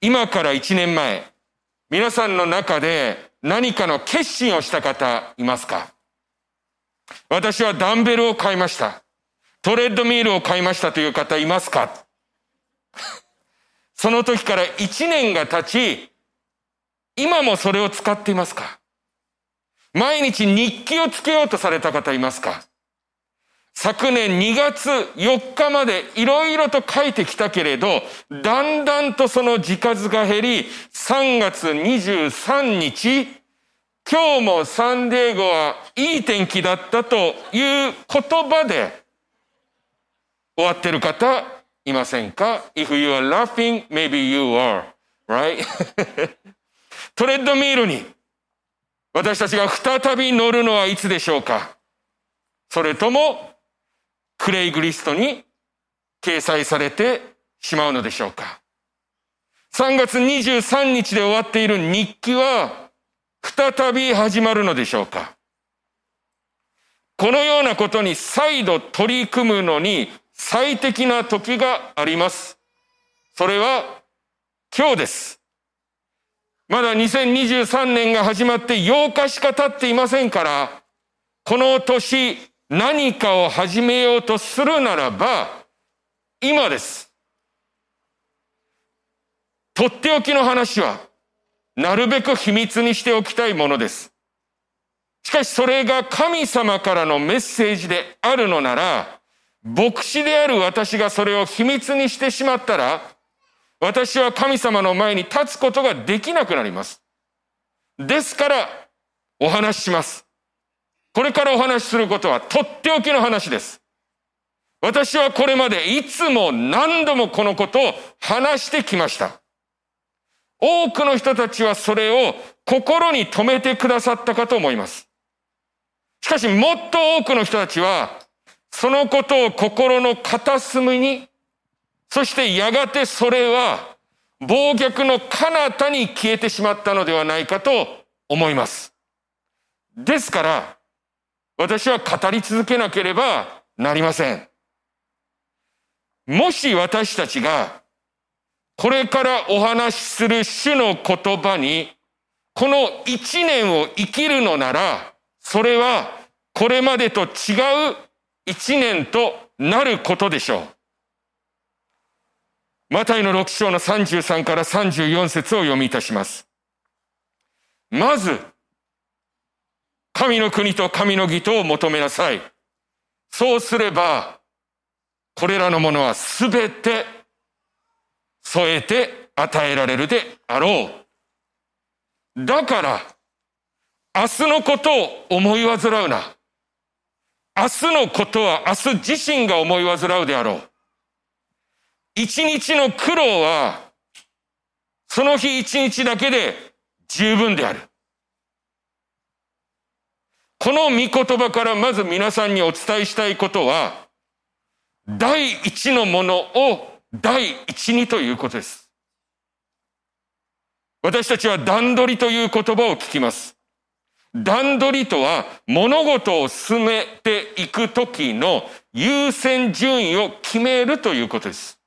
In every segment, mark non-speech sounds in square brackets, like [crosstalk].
今から1年前、皆さんの中で何かの決心をした方いますか？私はダンベルを買いました。トレッドミールを買いましたという方いますか？[laughs] その時から1年が経ち、今もそれを使っていますか？毎日日記をつけようとされた方いますか？昨年2月4日までいろいろと書いてきたけれど、だんだんとその字数が減り、3月23日、今日もサンデーゴはいい天気だったという言葉で終わってる方いませんか ?If you are laughing, maybe you are. Right? [laughs] トレッドミールに私たちが再び乗るのはいつでしょうか？それともクレイグリストに掲載されてしまうのでしょうか ?3 月23日で終わっている日記は再び始まるのでしょうかこのようなことに再度取り組むのに最適な時があります。それは今日です。まだ2023年が始まって8日しか経っていませんから、この年何かを始めようとするならば、今です。とっておきの話は、なるべく秘密にしておきたいものです。しかしそれが神様からのメッセージであるのなら、牧師である私がそれを秘密にしてしまったら、私は神様の前に立つことができなくなります。ですから、お話しします。これからお話しすることはとっておきの話です。私はこれまでいつも何度もこのことを話してきました。多くの人たちはそれを心に留めてくださったかと思います。しかしもっと多くの人たちはそのことを心の片隅に、そしてやがてそれは暴虐の彼方に消えてしまったのではないかと思います。ですから、私は語り続けなければなりません。もし私たちがこれからお話しする主の言葉にこの一年を生きるのなら、それはこれまでと違う一年となることでしょう。マタイの6章の33から34節を読みいたします。まず、神の国と神の義とを求めなさい。そうすれば、これらのものはすべて添えて与えられるであろう。だから、明日のことを思い煩うな。明日のことは明日自身が思い煩うであろう。一日の苦労は、その日一日だけで十分である。この御言葉からまず皆さんにお伝えしたいことは、第一のものを第一にということです。私たちは段取りという言葉を聞きます。段取りとは物事を進めていくときの優先順位を決めるということです。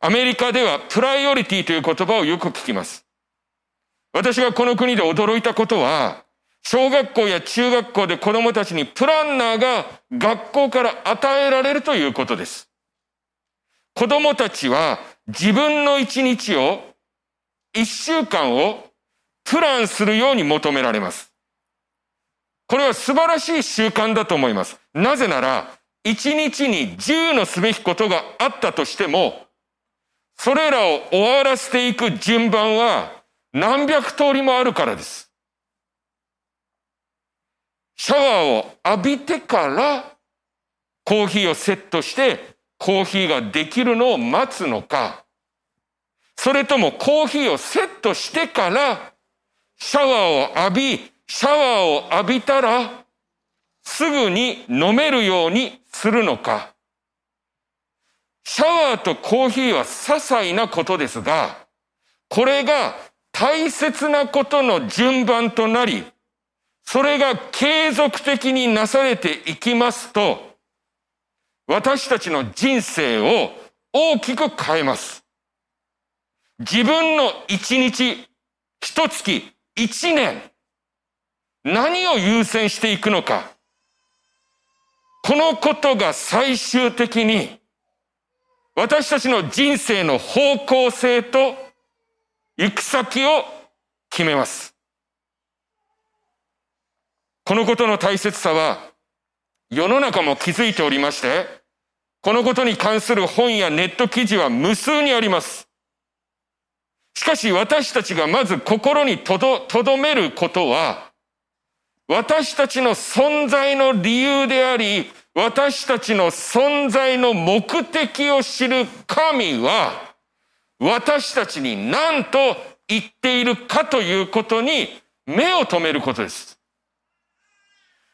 アメリカではプライオリティという言葉をよく聞きます。私がこの国で驚いたことは、小学校や中学校で子供たちにプランナーが学校から与えられるということです。子供たちは自分の一日を、一週間をプランするように求められます。これは素晴らしい習慣だと思います。なぜなら、一日に10のすべきことがあったとしても、それらを終わらせていく順番は何百通りもあるからです。シャワーを浴びてからコーヒーをセットしてコーヒーができるのを待つのか、それともコーヒーをセットしてからシャワーを浴び、シャワーを浴びたらすぐに飲めるようにするのか。シャワーとコーヒーは些細なことですが、これが大切なことの順番となり、それが継続的になされていきますと、私たちの人生を大きく変えます。自分の一日、一月、一年、何を優先していくのか。このことが最終的に私たちの人生の方向性と行く先を決めます。このことの大切さは世の中も気づいておりまして、このことに関する本やネット記事は無数にあります。しかし私たちがまず心にとど、とどめることは、私たちの存在の理由であり、私たちの存在の目的を知る神は、私たちに何と言っているかということに目を留めることです。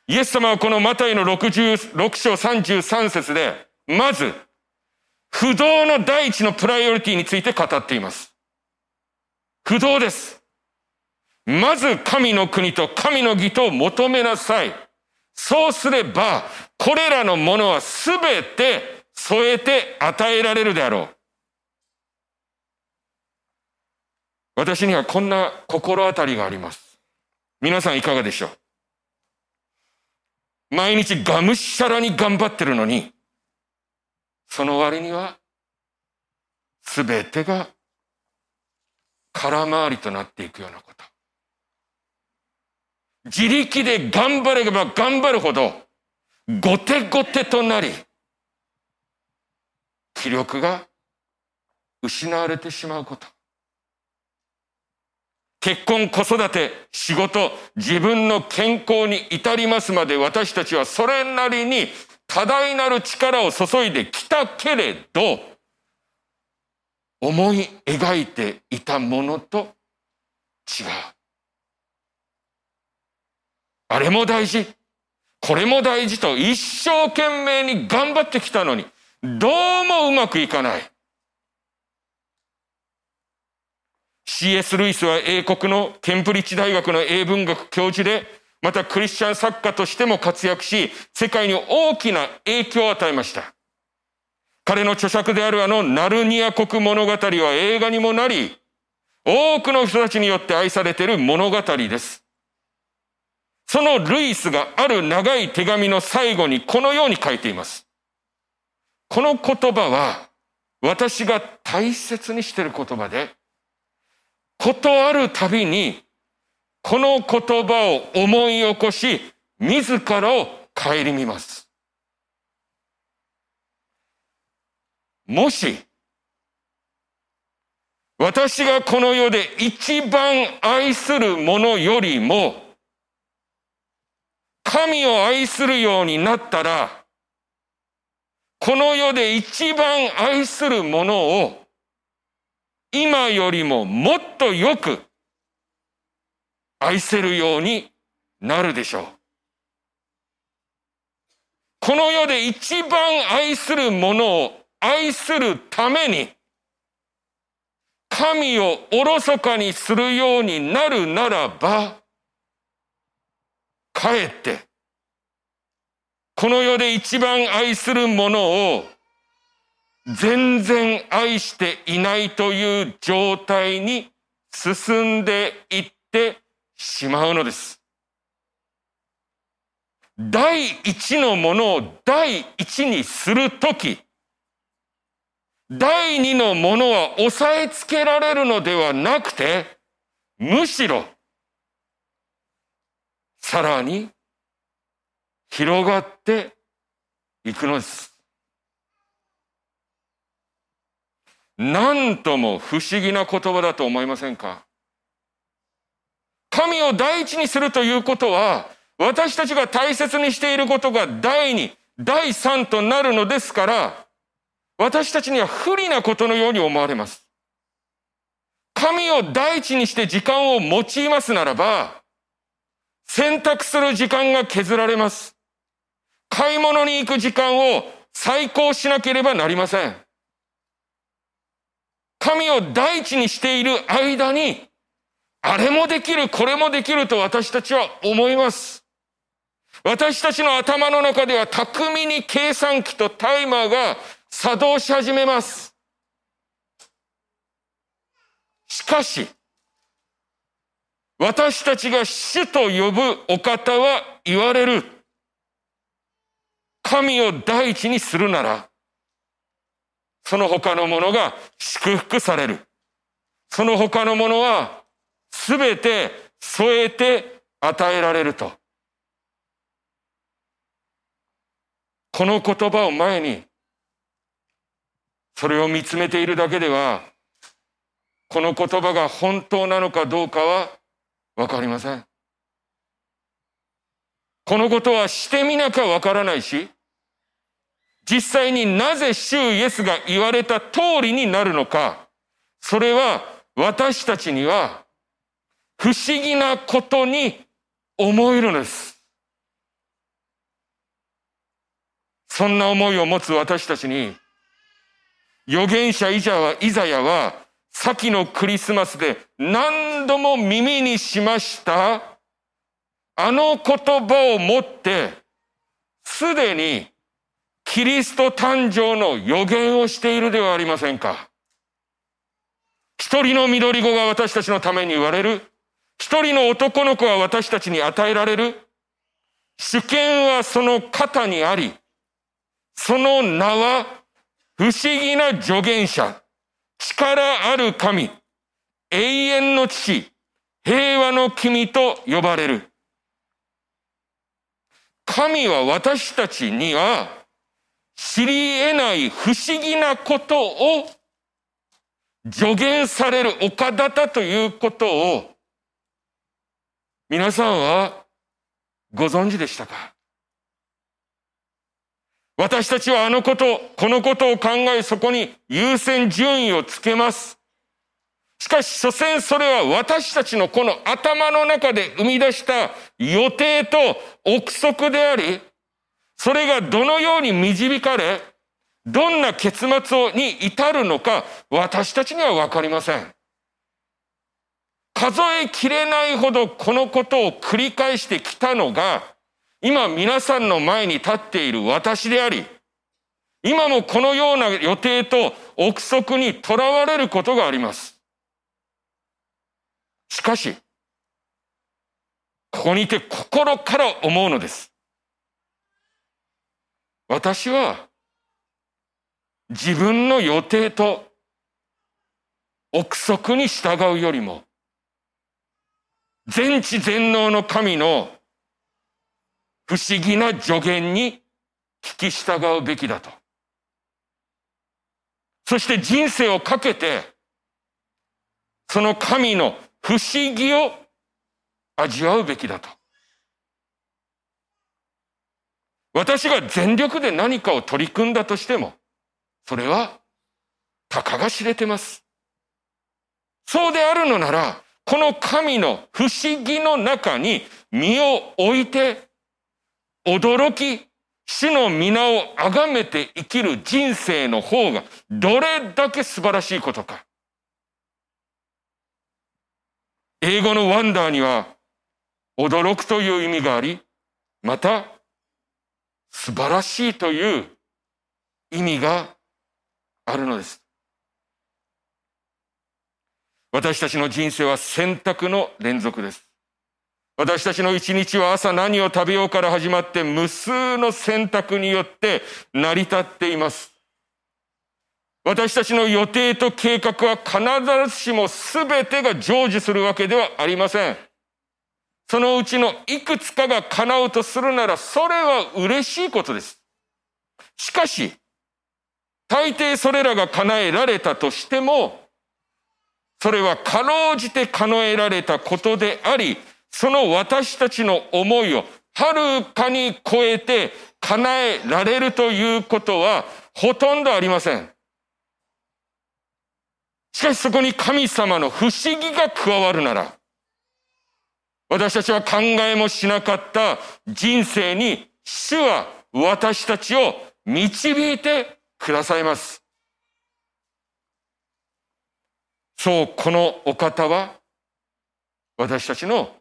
イエス様はこのマタイの66章33節で、まず、不動の第一のプライオリティについて語っています。不動です。まず神の国と神の義と求めなさい。そうすれば、これらのものはすべて添えて与えられるであろう。私にはこんな心当たりがあります。皆さんいかがでしょう？毎日がむしゃらに頑張ってるのに、その割には、すべてが空回りとなっていくようなこと。自力で頑張れば頑張るほど、ごてごてとなり、気力が失われてしまうこと。結婚、子育て、仕事、自分の健康に至りますまで私たちはそれなりに多大なる力を注いできたけれど、思い描いていたものと違う。あれも大事。これも大事と一生懸命に頑張ってきたのに、どうもうまくいかない。C.S. ルイスは英国のケンブリッジ大学の英文学教授で、またクリスチャン作家としても活躍し、世界に大きな影響を与えました。彼の著作であるあのナルニア国物語は映画にもなり、多くの人たちによって愛されている物語です。そのルイスがある長い手紙の最後にこのように書いています。この言葉は私が大切にしている言葉で、ことあるたびにこの言葉を思い起こし、自らを顧みます。もし、私がこの世で一番愛するものよりも、神を愛するようになったら、この世で一番愛するものを、今よりももっとよく愛せるようになるでしょう。この世で一番愛するものを愛するために、神をおろそかにするようになるならば、かえって、この世で一番愛するものを全然愛していないという状態に進んでいってしまうのです。第一のものを第一にするとき、第二のものは抑えつけられるのではなくて、むしろ、さらに広がっていくのです。なんとも不思議な言葉だと思いませんか？神を第一にするということは、私たちが大切にしていることが第二、第三となるのですから、私たちには不利なことのように思われます。神を第一にして時間を用いますならば、選択する時間が削られます。買い物に行く時間を再考しなければなりません。神を第一にしている間に、あれもできる、これもできると私たちは思います。私たちの頭の中では巧みに計算機とタイマーが作動し始めます。しかし、私たちが主と呼ぶお方は言われる。神を第一にするなら、その他のものが祝福される。その他のものはすべて添えて与えられると。この言葉を前に、それを見つめているだけでは、この言葉が本当なのかどうかはわかりません。このことはしてみなきゃわからないし、実際になぜ主イエスが言われた通りになるのか、それは私たちには不思議なことに思えるのです。そんな思いを持つ私たちに、預言者イザイザヤは、先のクリスマスで何度も耳にしました、あの言葉をもって、すでにキリスト誕生の予言をしているではありませんか。一人の緑子が私たちのために言われる。一人の男の子は私たちに与えられる。主権はその肩にあり、その名は不思議な助言者、力ある神、永遠の父、平和の君と呼ばれる。神は私たちには知り得ない不思議なことを助言されるお方だということを皆さんはご存知でしたか？私たちはあのこと、このことを考えそこに優先順位をつけます。しかし、所詮それは私たちのこの頭の中で生み出した予定と憶測であり、それがどのように導かれ、どんな結末に至るのか、私たちにはわかりません。数えきれないほどこのことを繰り返してきたのが、今皆さんの前に立っている私であり、今もこのような予定と憶測にとらわれることがあります。しかし、ここにいて心から思うのです。私は自分の予定と憶測に従うよりも、全知全能の神の不思議な助言に聞き従うべきだと。そして人生をかけて、その神の不思議を味わうべきだと。私が全力で何かを取り組んだとしても、それは、たかが知れてます。そうであるのなら、この神の不思議の中に身を置いて驚き、主の皆を崇めて生きる人生の方がどれだけ素晴らしいことか。英語のワンダーには驚くという意味があり、また素晴らしいという意味があるのです。私たちの人生は選択の連続です。私たちの一日は朝何を食べようから始まって無数の選択によって成り立っています。私たちの予定と計画は必ずしも全てが成就するわけではありません。そのうちのいくつかが叶うとするならそれは嬉しいことです。しかし、大抵それらが叶えられたとしても、それはかろうじて叶えられたことであり、その私たちの思いをはるかに超えて叶えられるということはほとんどありません。しかしそこに神様の不思議が加わるなら、私たちは考えもしなかった人生に主は私たちを導いてくださいます。そう、このお方は私たちの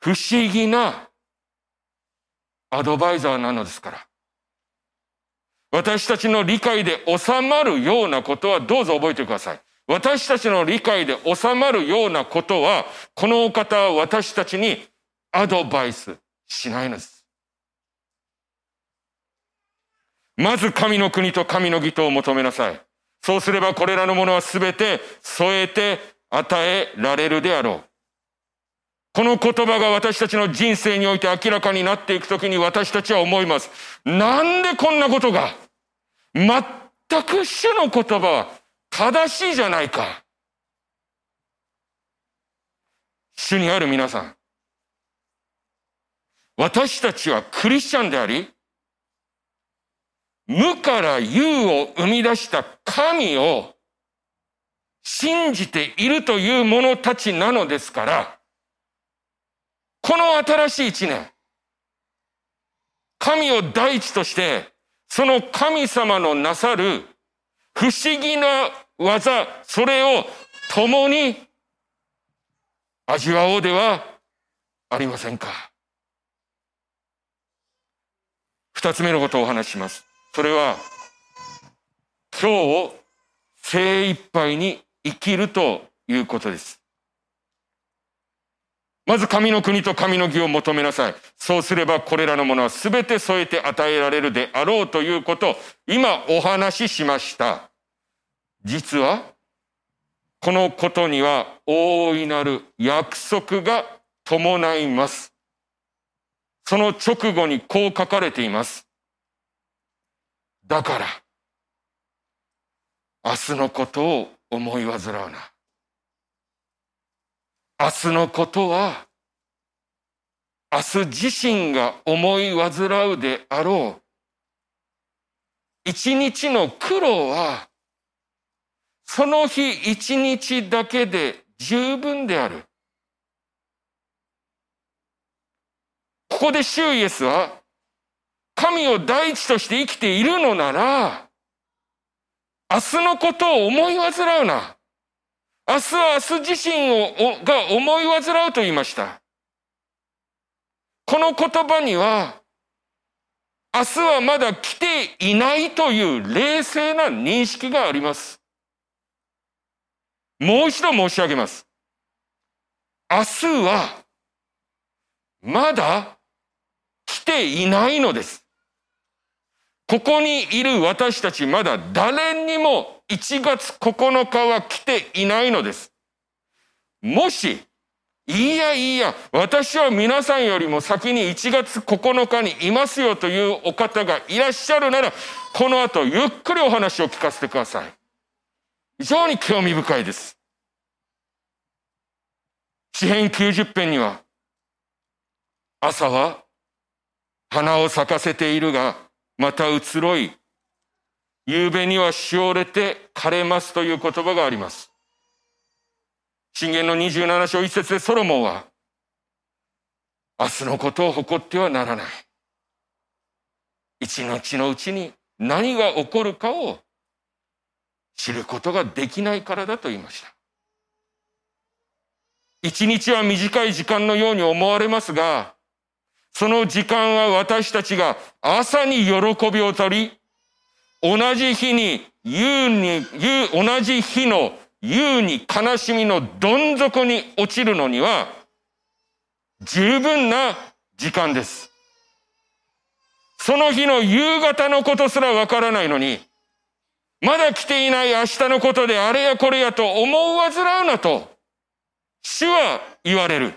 不思議なアドバイザーなのですから。私たちの理解で収まるようなことはどうぞ覚えてください。私たちの理解で収まるようなことは、このお方は私たちにアドバイスしないのです。まず神の国と神の義とを求めなさい。そうすればこれらのものはすべて添えて与えられるであろう。この言葉が私たちの人生において明らかになっていくときに私たちは思います。なんでこんなことが？全く主の言葉は正しいじゃないか。主にある皆さん。私たちはクリスチャンであり、無から有を生み出した神を信じているという者たちなのですから、この新しい一年、神を第一として、その神様のなさる不思議な技、それを共に味わおうではありませんか。二つ目のことをお話しします。それは、今日を精一杯に生きるということです。まず神の国と神の義を求めなさい。そうすればこれらのものは全て添えて与えられるであろうということを今お話ししました。実はこのことには大いなる約束が伴います。その直後にこう書かれています。だから、明日のことを思い煩うな。明日のことは、明日自身が思い煩うであろう。一日の苦労は、その日一日だけで十分である。ここで主イエスは、神を第一として生きているのなら、明日のことを思い煩うな。明日は明日自身をが思い煩うと言いました。この言葉には、明日はまだ来ていないという冷静な認識があります。もう一度申し上げます。明日はまだ来ていないのです。ここにいる私たちまだ誰にも1月9日は来ていないのです。もし、いやいや、私は皆さんよりも先に1月9日にいますよというお方がいらっしゃるなら、この後ゆっくりお話を聞かせてください。非常に興味深いです。詩編90編には、朝は花を咲かせているが、また移ろい、夕べにはしおれて枯れますという言葉があります。信玄の27章一節でソロモンは、明日のことを誇ってはならない。一日のうちに何が起こるかを知ることができないからだと言いました。一日は短い時間のように思われますが、その時間は私たちが朝に喜びを取り、同じ日に夕に、夕、同じ日の夕に悲しみのどん底に落ちるのには十分な時間です。その日の夕方のことすらわからないのに、まだ来ていない明日のことであれやこれやと思う煩うなと、主は言われる。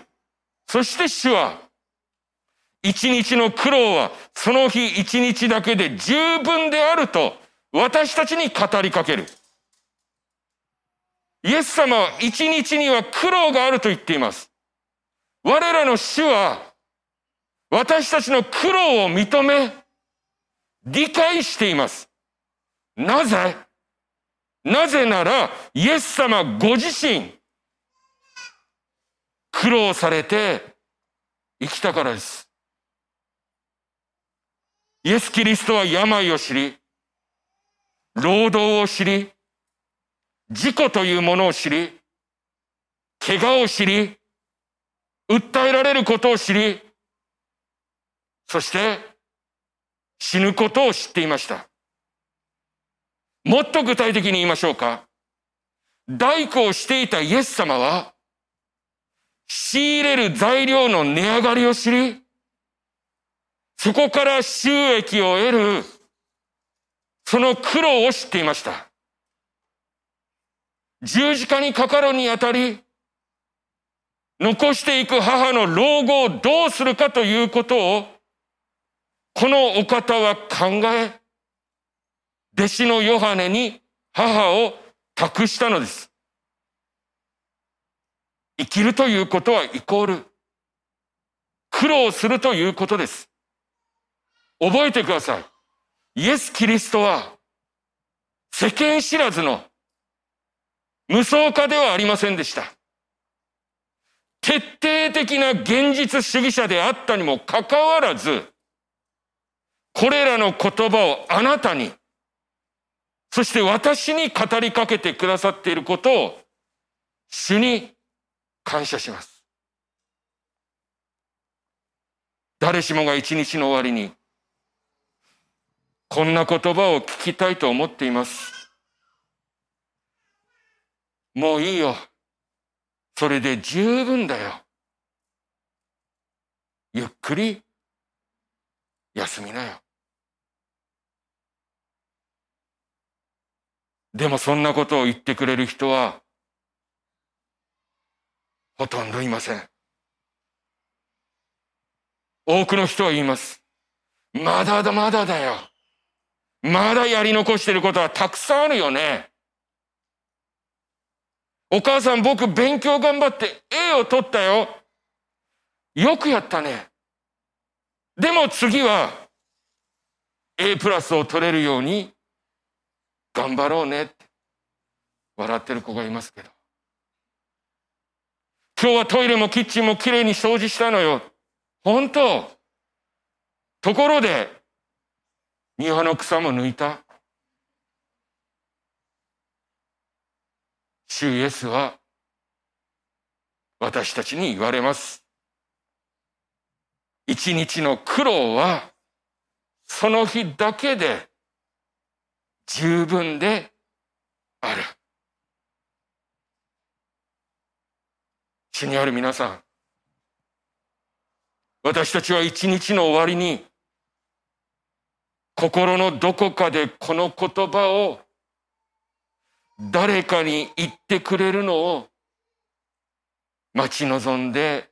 そして主は一日の苦労はその日一日だけで十分であると私たちに語りかける。イエス様は一日には苦労があると言っています。我らの主は私たちの苦労を認め、理解しています。なぜ？なぜなら、イエス様ご自身、苦労されて生きたからです。イエス・キリストは病を知り、労働を知り、事故というものを知り、怪我を知り、訴えられることを知り、そして死ぬことを知っていました。もっと具体的に言いましょうか。大工をしていたイエス様は、仕入れる材料の値上がりを知り、そこから収益を得る、その苦労を知っていました。十字架にかかるにあたり、残していく母の老後をどうするかということを、このお方は考え、弟子のヨハネに母を託したのです。生きるということはイコール、苦労するということです。覚えてください。イエス・キリストは、世間知らずの無双家ではありませんでした。徹底的な現実主義者であったにもかかわらず、これらの言葉をあなたに、そして私に語りかけてくださっていることを、主に感謝します。誰しもが一日の終わりに、こんな言葉を聞きたいと思っています。もういいよ。それで十分だよ。ゆっくり休みなよ。でもそんなことを言ってくれる人はほとんどいません。多くの人は言います。まだだ、まだだよ。まだやり残してることはたくさんあるよね。お母さん僕勉強頑張って A を取ったよ。よくやったね。でも次は A プラスを取れるように頑張ろうねって笑ってる子がいますけど。今日はトイレもキッチンもきれいに掃除したのよ。本当ところで、庭の草も抜いた？主イエスは私たちに言われます。一日の苦労はその日だけで十分である。主にある皆さん、私たちは一日の終わりに、心のどこかでこの言葉を誰かに言ってくれるのを待ち望んで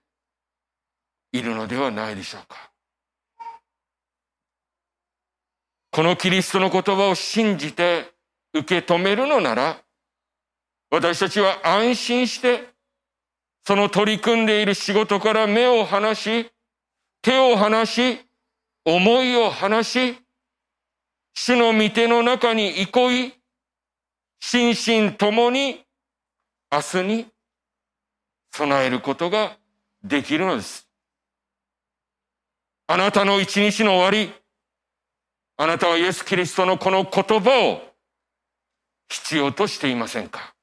いるのではないでしょうか。このキリストの言葉を信じて受け止めるのなら、私たちは安心してその取り組んでいる仕事から目を離し、手を離し、思いを離し、主の御手の中に憩い、心身ともに明日に備えることができるのです。あなたの一日の終わり、あなたはイエス・キリストのこの言葉を必要としていませんか？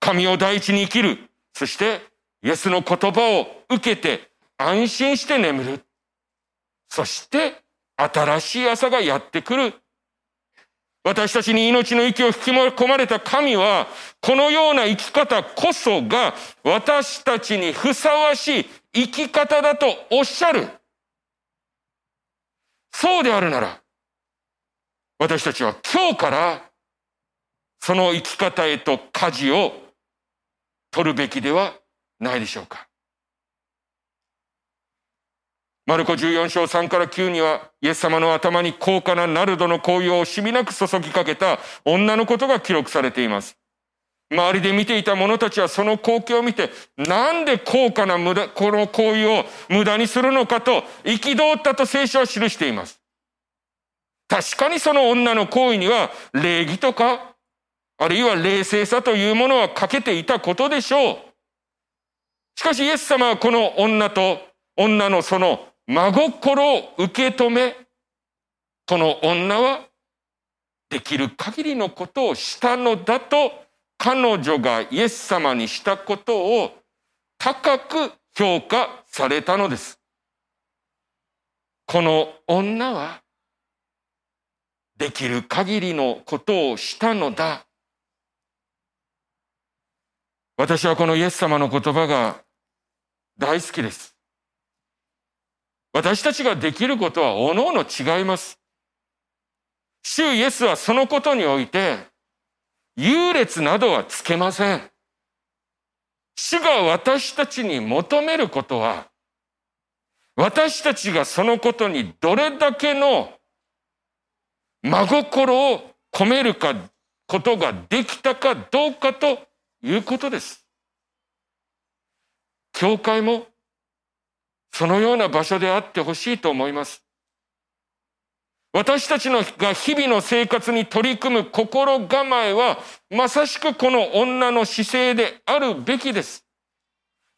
神を第一に生きる。そして、イエスの言葉を受けて安心して眠る。そして、新しい朝がやってくる。私たちに命の息を引き込まれた神は、このような生き方こそが私たちにふさわしい生き方だとおっしゃる。そうであるなら、私たちは今日からその生き方へと舵を取るべきではないでしょうか。マルコ14章3から9には、イエス様の頭に高価なナルドの紅葉を惜しみなく注ぎかけた女のことが記録されています。周りで見ていた者たちはその光景を見て、なんで高価な無駄、この行為を無駄にするのかと、憤ったと聖書は記しています。確かにその女の行為には礼儀とかあるいは冷静さというものは欠けていたことでしょう。しかしイエス様はこの女と女のその真心を受け止め、この女はできる限りのことをしたのだと彼女がイエス様にしたことを高く評価されたのです。この女はできる限りのことをしたのだ私はこのイエス様の言葉が大好きです。私たちができることはおのの違います。主イエスはそのことにおいて優劣などはつけません。主が私たちに求めることは私たちがそのことにどれだけの真心を込めるかことができたかどうかということです。教会もそのような場所であってほしいと思います。私たちのが日々の生活に取り組む心構えはまさしくこの女の姿勢であるべきです。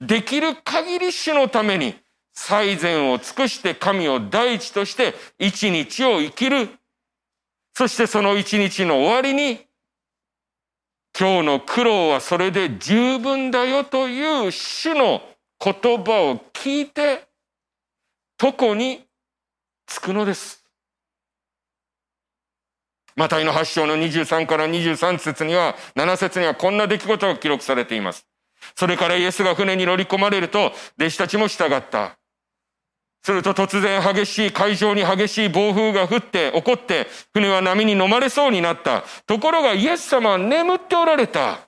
できる限り主のために最善を尽くして神を第一として一日を生きる。そしてその一日の終わりに今日の苦労はそれで十分だよという主の言葉を聞いて、床につくのです。マタイの8章の23から23節には、7節にはこんな出来事が記録されています。それからイエスが船に乗り込まれると、弟子たちも従った。すると突然激しい海上に激しい暴風が降って起こって船は波に飲まれそうになった。ところがイエス様は眠っておられた。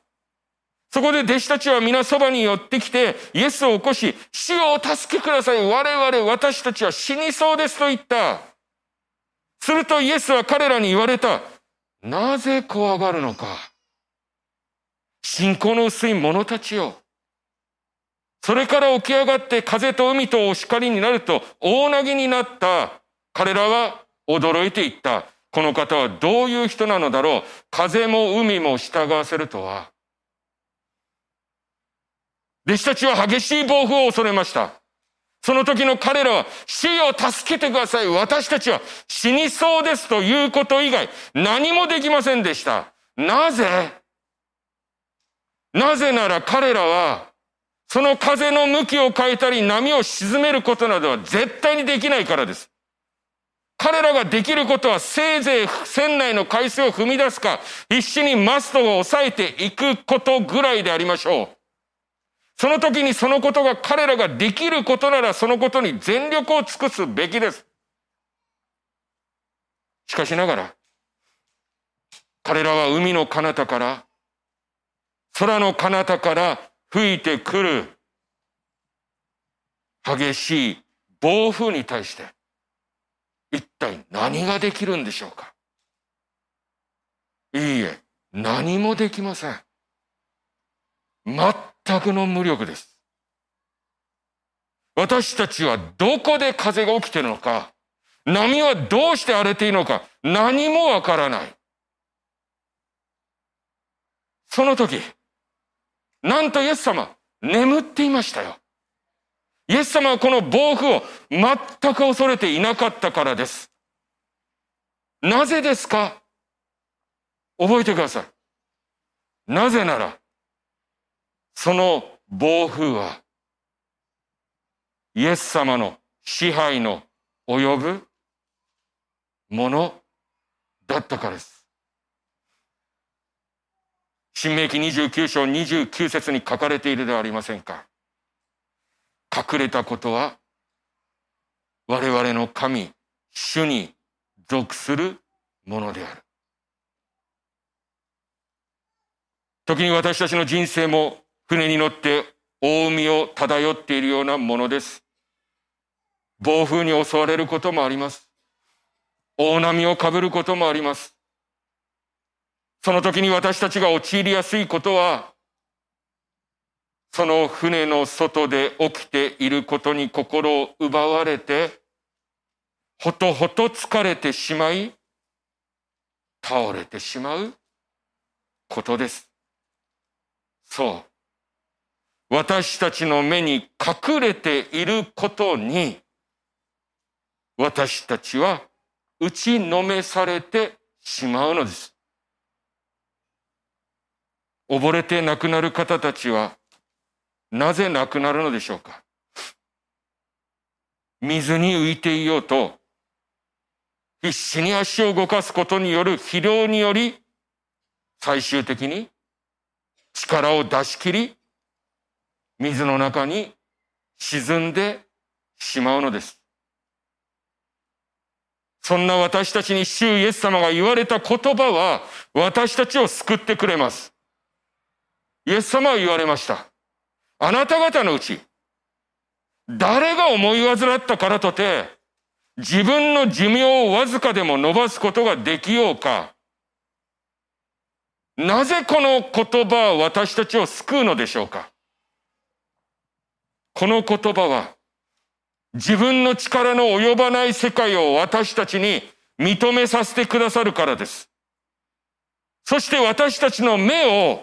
そこで弟子たちは皆そばに寄ってきてイエスを起こし、死をお助けください。我々私たちは死にそうですと言った。するとイエスは彼らに言われた。なぜ怖がるのか。信仰の薄い者たちよ。それから起き上がって風と海とお叱りになると大なぎになった彼らは驚いていった。この方はどういう人なのだろう。風も海も従わせるとは。弟子たちは激しい暴風を恐れました。その時の彼らは死を助けてください。私たちは死にそうですということ以外何もできませんでした。なぜ？なぜなら彼らはその風の向きを変えたり波を沈めることなどは絶対にできないからです。彼らができることはせいぜい船内の海水を踏み出すか、必死にマストを抑えていくことぐらいでありましょう。その時にそのことが彼らができることならそのことに全力を尽くすべきです。しかしながら、彼らは海の彼方から、空の彼方から吹いてくる激しい暴風に対して一体何ができるんでしょうかいいえ、何もできません。全くの無力です。私たちはどこで風が起きてるのか、波はどうして荒れているのか、何もわからない。その時、なんとイエス様、眠っていましたよ。イエス様はこの暴風を全く恐れていなかったからです。なぜですか？覚えてください。なぜなら、その暴風は、イエス様の支配の及ぶものだったからです。新明記29章29節に書かれているではありませんか。隠れたことは我々の神、主に属するものである。時に私たちの人生も船に乗って大海を漂っているようなものです。暴風に襲われることもあります。大波をかぶることもあります。その時に私たちが陥りやすいことは、その船の外で起きていることに心を奪われて、ほとほと疲れてしまい、倒れてしまうことです。そう。私たちの目に隠れていることに、私たちは打ちのめされてしまうのです。溺れて亡くなる方たちは、なぜ亡くなるのでしょうか水に浮いていようと、必死に足を動かすことによる疲労により、最終的に力を出し切り水の中に沈んでしまうのです。そんな私たちに主イエス様が言われた言葉は私たちを救ってくれます。イエス様は言われました。あなた方のうち、誰が思い患ったからとて、自分の寿命をわずかでも伸ばすことができようか。なぜこの言葉は私たちを救うのでしょうかこの言葉は自分の力の及ばない世界を私たちに認めさせてくださるからです。そして私たちの目を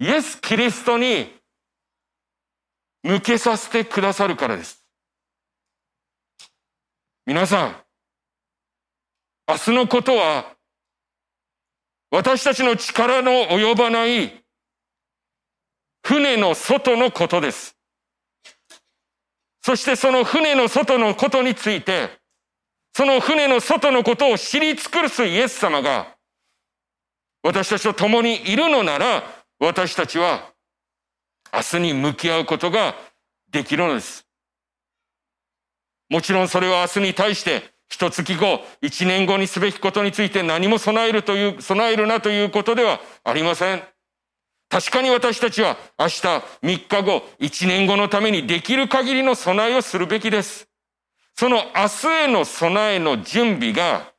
イエス・キリストに向けさせてくださるからです。皆さん、明日のことは私たちの力の及ばない船の外のことです。そしてその船の外のことについて、その船の外のことを知り尽くすイエス様が、私たちと共にいるのなら、私たちは明日に向き合うことができるのです。もちろんそれは明日に対して一月後、一年後にすべきことについて何も備えるという、備えるなということではありません。確かに私たちは明日、3日後、1年後のためにできる限りの備えをするべきです。その明日への備えの準備が、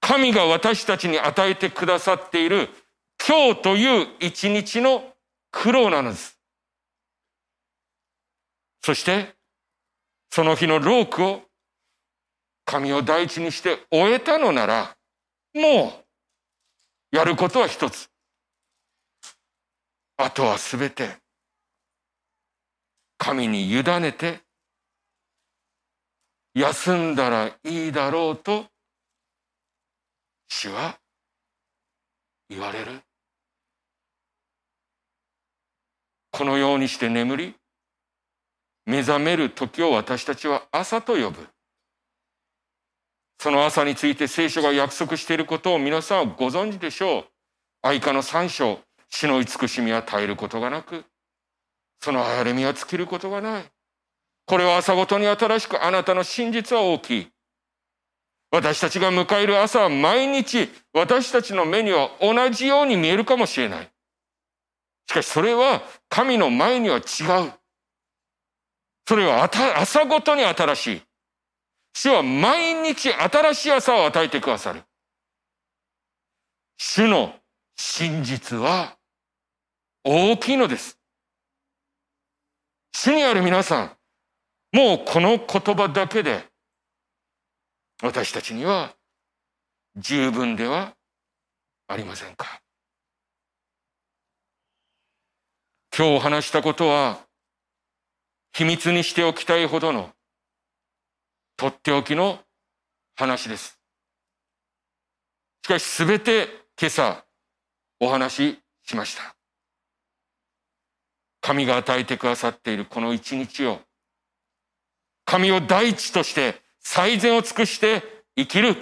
神が私たちに与えてくださっている今日という一日の苦労なのです。そして、その日のロークを神を第一にして終えたのなら、もう、やることは一つ。あとはすべて神に委ねて休んだらいいだろうと主は言われる。このようにして眠り目覚める時を私たちは朝と呼ぶ。その朝について聖書が約束していることを皆さんご存知でしょう。愛花の三章、死の慈しみは絶えることがなく、その憐れみは尽きることがない。これは朝ごとに新しくあなたの真実は大きい。私たちが迎える朝は毎日私たちの目には同じように見えるかもしれない。しかしそれは神の前には違う。それは朝ごとに新しい。主は毎日新しい朝を与えてくださる。主の真実は大きいのです。主にある皆さん、もうこの言葉だけで私たちには十分ではありませんか。今日話したことは秘密にしておきたいほどのとっておきの話です。しかしすべて今朝お話ししました。神が与えてくださっているこの一日を、神を第一として最善を尽くして生きる。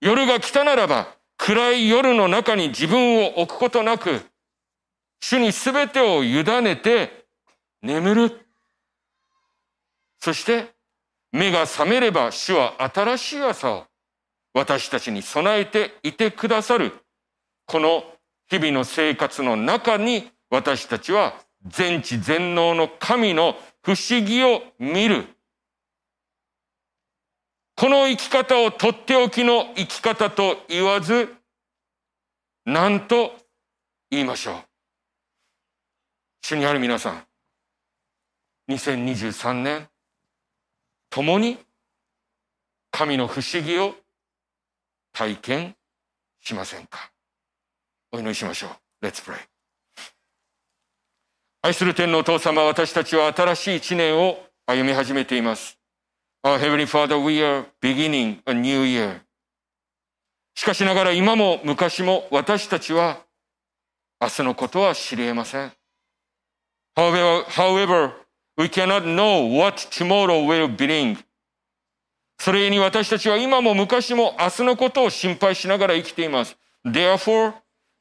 夜が来たならば、暗い夜の中に自分を置くことなく、主に全てを委ねて眠る。そして、目が覚めれば主は新しい朝を私たちに備えていてくださる。この日々の生活の中に私たちは全知全能の神の不思議を見る。この生き方をとっておきの生き方と言わず、何と言いましょう。主にある皆さん、2023年、共に神の不思議を体験しませんか？お祈りしましょう。Let's pray. 愛する天のお父様、私たちは新しい一年を歩み始めています。Our Heavenly Father, we are beginning a new year. しかしながら今も昔も私たちは明日のことは知り得ません。However, however we cannot know what tomorrow will bring. それに私たちは今も昔も明日のことを心配しながら生きています。Therefore,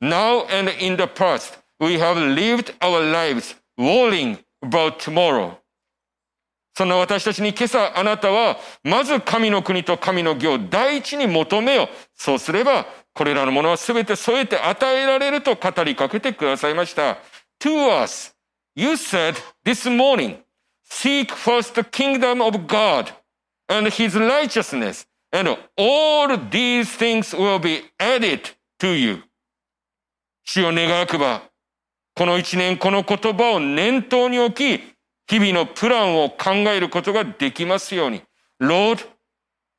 now and in the past, we have lived our lives worrying about tomorrow. そんな私たちに今朝あなたは、まず神の国と神の義を第一に求めよ。そうすれば、これらのものは全て添えて与えられると語りかけてくださいました。To us, you said this morning, seek first the kingdom of God and his righteousness, and all these things will be added to you. 主を願わくば、この一年この言葉を念頭に置き、日々のプランを考えることができますように。Lord,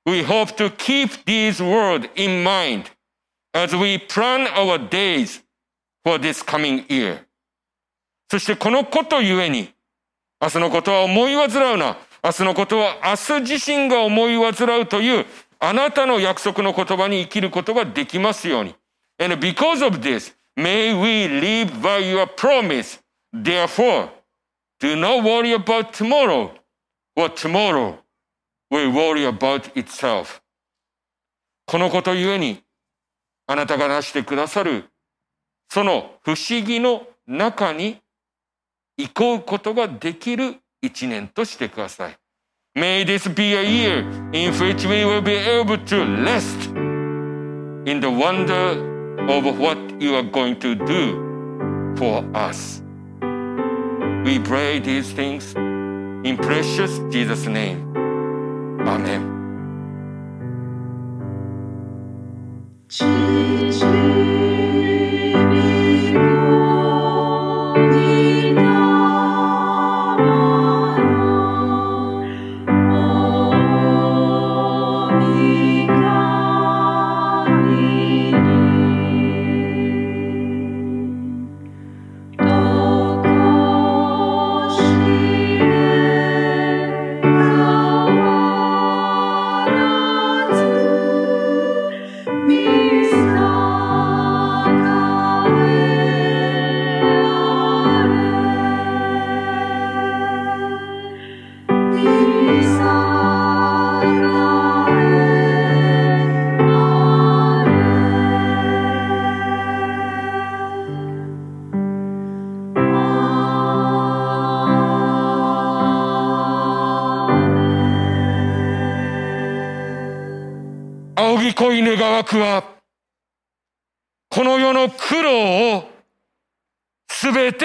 we hope to keep these words in mind as we plan our days for this coming year. そしてこのことゆえに、明日のことは思い煩うな。明日のことは明日自身が思い煩うというあなたの約束の言葉に生きることができますように。And because of this, may we live by your promise. Therefore, Do not worry about tomorrow, for tomorrow will worry about itself. このことゆえに、あなたがなしてくださる、その不思議の中に行こうことができる一年としてください。May this be a year in which we will be able to rest in the wonder of what you are going to do for us. We pray these things in precious Jesus' name. Amen. 僕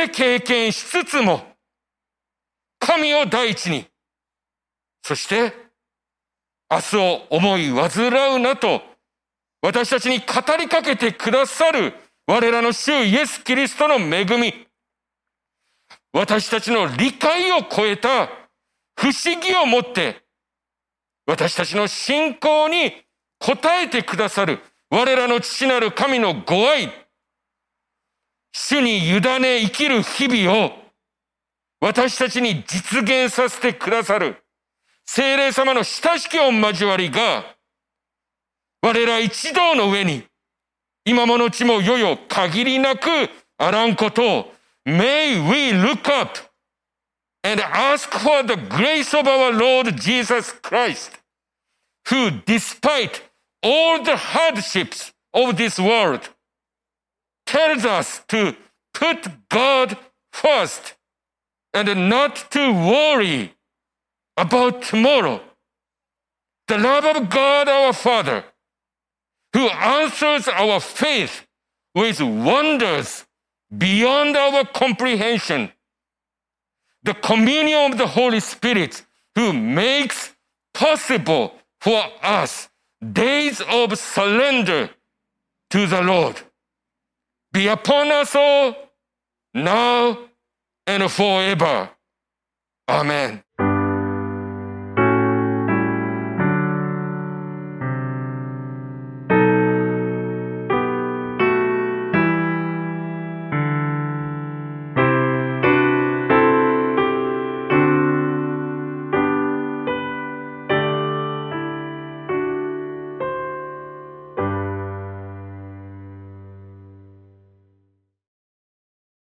経験しつつも、神を第一に、そして明日を思い煩うなと、私たちに語りかけてくださる我らの主イエス・キリストの恵み、私たちの理解を超えた不思議をもって、私たちの信仰に答えてくださる我らの父なる神のご愛、主に委ね生きる日々を私たちに実現させてくださる精霊様の親しき御交わりが我ら一同の上に今ものちもよよ限りなくあらんことを May we look up and ask for the grace of our Lord Jesus Christ who despite all the hardships of this world tells us to put God first and not to worry about tomorrow. The love of God our Father, who answers our faith with wonders beyond our comprehension. The communion of the Holy Spirit, who makes possible for us days of surrender to the Lord be upon us all now and forever. Amen.